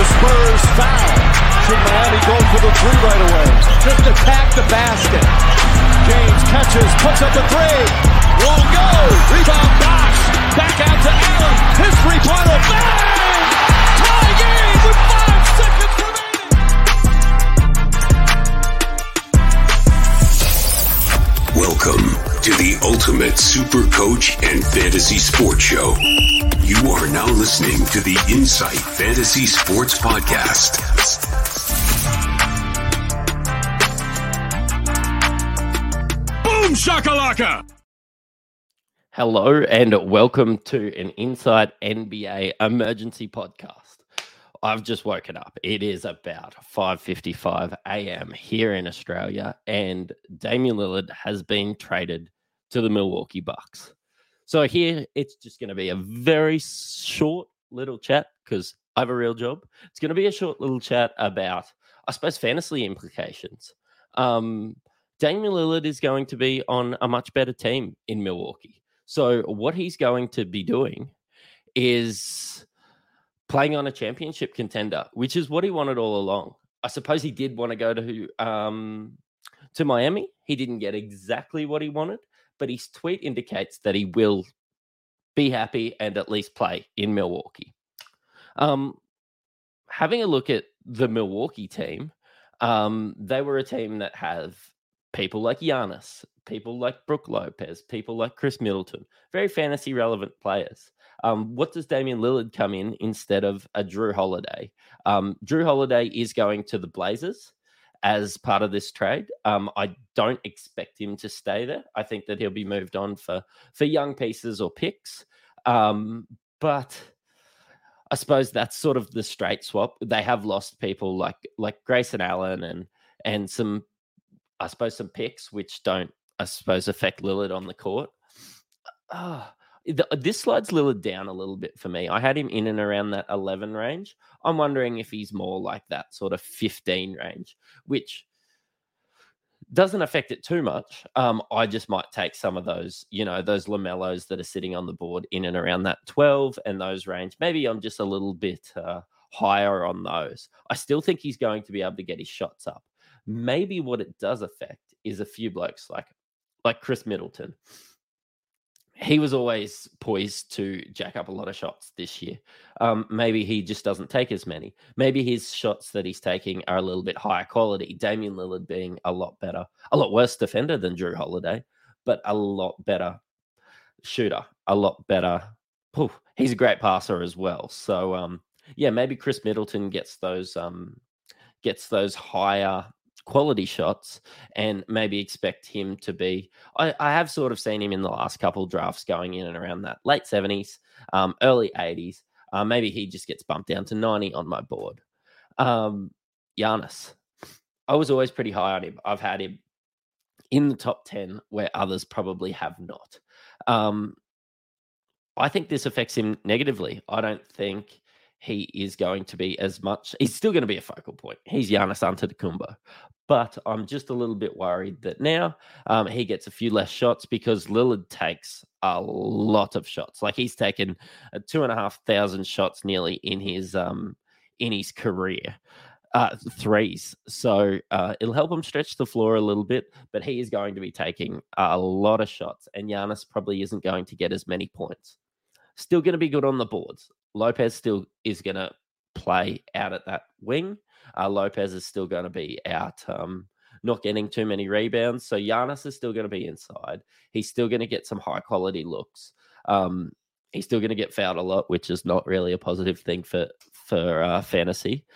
the Spurs foul. Should Miami go for the three right away? Just attack the basket. James catches, puts up a three. Won't go. Rebound Bosh. Back out to Allen. His three-pointer. Bang! Tie game with five seconds remaining. Welcome to the Ultimate Super Coach and Fantasy Sports Show. You are now listening to the Insight Fantasy Sports Podcast. Boom shakalaka! Hello and welcome to an Insight NBA emergency podcast. I've just woken up. It is about 5:55 a.m. here in Australia and Damian Lillard has been traded to the Milwaukee Bucks. So here it's just going to be a very short little chat because I have a real job. It's going to be a short little chat about, I suppose, fantasy implications. Um, Damian Lillard is going to be on a much better team in Milwaukee. So what he's going to be doing is playing on a championship contender, which is what he wanted all along. I suppose he did want to go to um, to Miami. He didn't get exactly what he wanted, but his tweet indicates that he will be happy and at least play in Milwaukee. Um, having a look at the Milwaukee team, um, they were a team that have people like Giannis, people like Brook Lopez, people like Khris Middleton, very fantasy relevant players. Um, what does Damian Lillard come in instead of a Jrue Holiday? Um, Jrue Holiday is going to the Blazers as part of this trade. Um, I don't expect him to stay there. I think that he'll be moved on for for young pieces or picks. Um, but I suppose that's sort of the straight swap. They have lost people like like Grayson Allen and and some I suppose some picks which don't I suppose affect Lillard on the court. Uh, the, this slides Lillard down a little bit for me. I had him in and around that 11 range. I'm wondering if he's more like that sort of 15 range, which doesn't affect it too much. Um, I just might take some of those, you know, those LaMelos that are sitting on the board in and around that 12 and those range. Maybe I'm just a little bit uh, higher on those. I still think he's going to be able to get his shots up. Maybe what it does affect is a few blokes like like Khris Middleton he was always poised to jack up a lot of shots this year. Um, maybe he just doesn't take as many. Maybe his shots that he's taking are a little bit higher quality. Damian Lillard being a lot better, a lot worse defender than Jrue Holiday, but a lot better shooter, a lot better. He's a great passer as well. So um, yeah, maybe Khris Middleton gets those um, gets those higher quality shots and maybe expect him to be. I, I, have sort of seen him in the last couple drafts going in and around that late 70s, um, early 80s. Uh, maybe he just gets bumped down to 90 on my board. Um, Giannis, I was always pretty high on him. I've had him in the top 10 where others probably have not. Um, I think this affects him negatively. I don't think he is going to be as much. He's still going to be a focal point. He's Giannis Antetokounmpo, but I'm just a little bit worried that now um, he gets a few less shots because Lillard takes a lot of shots. Like he's taken two and a half thousand shots nearly in his um, in his career. Uh, threes. So uh, it'll help him stretch the floor a little bit, but he is going to be taking a lot of shots, and Giannis probably isn't going to get as many points. Still going to be good on the boards. Lopez still is going to play out at that wing. Uh, Lopez is still going to be out, um, not getting too many rebounds. So Giannis is still going to be inside. He's still going to get some high quality looks. Um, he's still going to get fouled a lot, which is not really a positive thing for for uh, fantasy.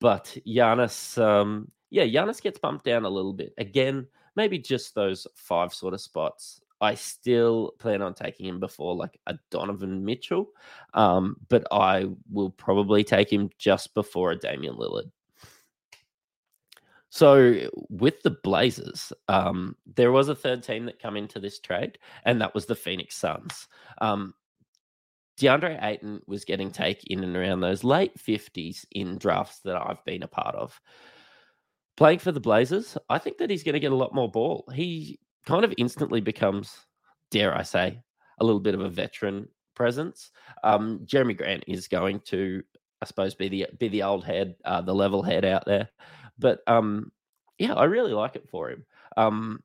But Giannis, um, yeah, Giannis gets bumped down a little bit. Again, maybe just those five sort of spots. I still plan on taking him before like a Donovan Mitchell, um, but I will probably take him just before a Damian Lillard. So with the Blazers, um, there was a third team that come into this trade, and that was the Phoenix Suns. Um, DeAndre Ayton was getting take in and around those late 50s in drafts that I've been a part of. Playing for the Blazers, I think that he's going to get a lot more ball. He kind of instantly becomes, dare I say, a little bit of a veteran presence. Um, Jerami Grant is going to I suppose be the be the old head, uh, the level head out there. But um, yeah, I really like it for him. Um,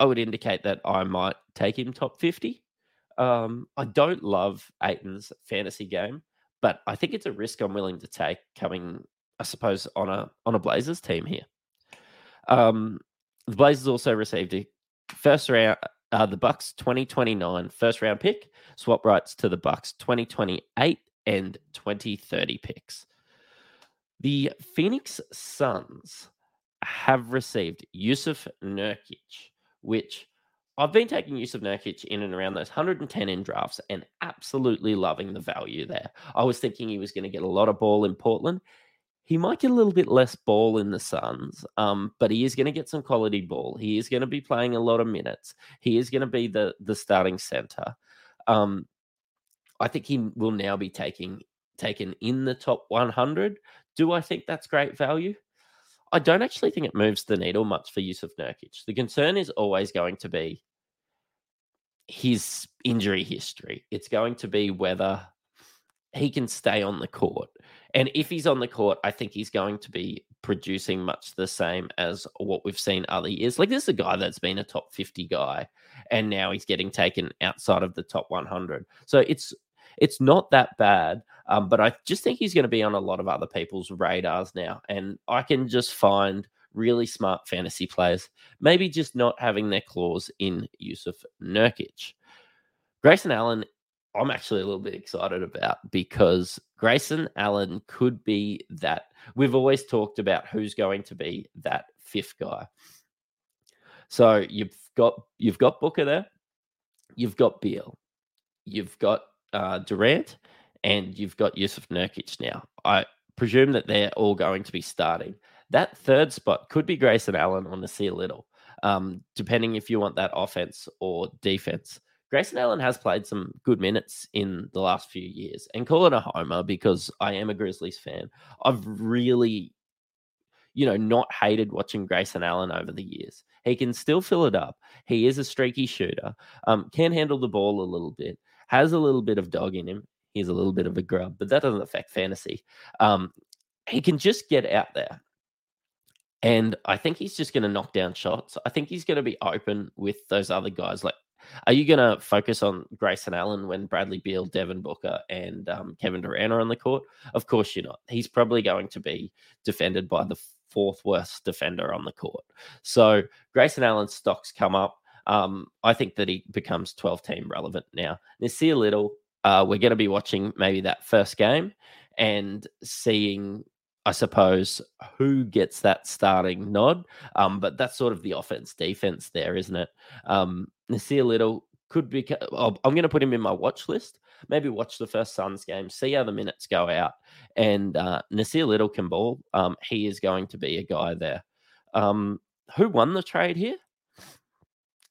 I would indicate that I might take him top fifty. Um, I don't love Ayton's fantasy game, but I think it's a risk I'm willing to take coming, I suppose, on a on a Blazers team here. Um, the Blazers also received a first round, uh, the Bucks 2029 first round pick, swap rights to the Bucks 2028 and 2030 picks. The Phoenix Suns have received Jusuf Nurkic, which I've been taking Jusuf Nurkic in and around those 110 in drafts and absolutely loving the value there. I was thinking he was going to get a lot of ball in Portland. He might get a little bit less ball in the Suns, um, but he is going to get some quality ball. He is going to be playing a lot of minutes. He is going to be the the starting center. Um, I think he will now be taking taken in the top 100. Do I think that's great value? I don't actually think it moves the needle much for Jusuf Nurkic. The concern is always going to be his injury history. It's going to be whether he can stay on the court. And if he's on the court, I think he's going to be producing much the same as what we've seen other years. Like this is a guy that's been a top 50 guy and now he's getting taken outside of the top 100. So it's it's not that bad, um, but I just think he's going to be on a lot of other people's radars now. And I can just find really smart fantasy players, maybe just not having their claws in Jusuf Nurkic. Grayson Allen I'm actually a little bit excited about because Grayson Allen could be that. We've always talked about who's going to be that fifth guy. So you've got you've got Booker there, you've got Beal, you've got uh, Durant, and you've got Jusuf Nurkic now. I presume that they're all going to be starting. That third spot could be Grayson Allen on the sea little, um, depending if you want that offense or defense. Grayson Allen has played some good minutes in the last few years, and call it a homer because I am a Grizzlies fan. I've really, you know, not hated watching Grayson Allen over the years. He can still fill it up. He is a streaky shooter. Um, can handle the ball a little bit. Has a little bit of dog in him. He's a little bit of a grub, but that doesn't affect fantasy. Um, he can just get out there. And I think he's just going to knock down shots. I think he's going to be open with those other guys like are you going to focus on Grayson Allen when Bradley Beal, Devin Booker, and um, Kevin Durant are on the court? Of course you're not. He's probably going to be defended by the fourth worst defender on the court. So Grayson Allen's stocks come up. Um, I think that he becomes 12 team relevant now. a Little, uh, we're going to be watching maybe that first game and seeing I suppose, who gets that starting nod. Um, but that's sort of the offense defense there, isn't it? Um, Nassir Little could be. I'm going to put him in my watch list. Maybe watch the first Suns game, see how the minutes go out. And uh, Nassir Little can ball. Um, he is going to be a guy there. Um, who won the trade here?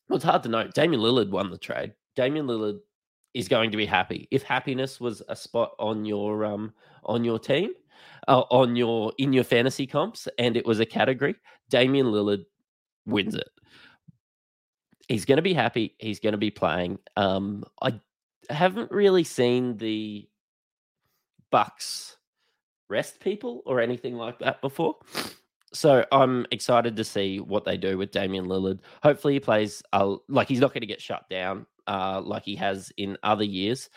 Well, it's hard to know. Damian Lillard won the trade. Damian Lillard is going to be happy. If happiness was a spot on your um on your team, uh, on your in your fantasy comps and it was a category, Damian Lillard wins it. He's going to be happy. He's going to be playing. Um, I haven't really seen the Bucks rest people or anything like that before. So I'm excited to see what they do with Damian Lillard. Hopefully he plays uh, like he's not going to get shut down uh, like he has in other years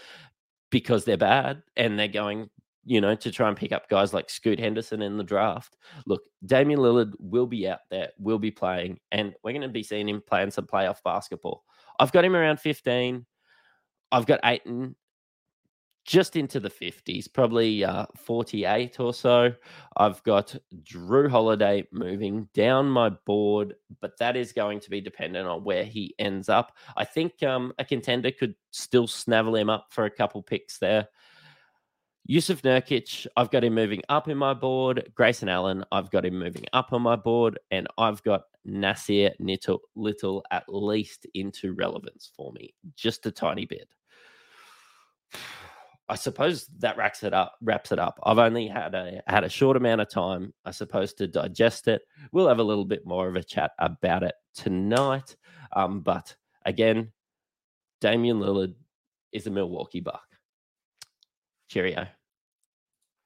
because they're bad and they're going you know, to try and pick up guys like Scoot Henderson in the draft. Look, Damian Lillard will be out there, will be playing, and we're going to be seeing him playing some playoff basketball. I've got him around 15. I've got Ayton just into the 50s, probably uh, 48 or so. I've got Jrue Holiday moving down my board, but that is going to be dependent on where he ends up. I think um, a contender could still snavel him up for a couple picks there. Jusuf Nurkic, I've got him moving up in my board. Grayson Allen, I've got him moving up on my board. And I've got Nassir Little, Little at least into relevance for me, just a tiny bit. I suppose that wraps it up. Wraps it up. I've only had a had a short amount of time, I suppose, to digest it. We'll have a little bit more of a chat about it tonight. Um, but again, Damian Lillard is a Milwaukee Buck. Cheerio.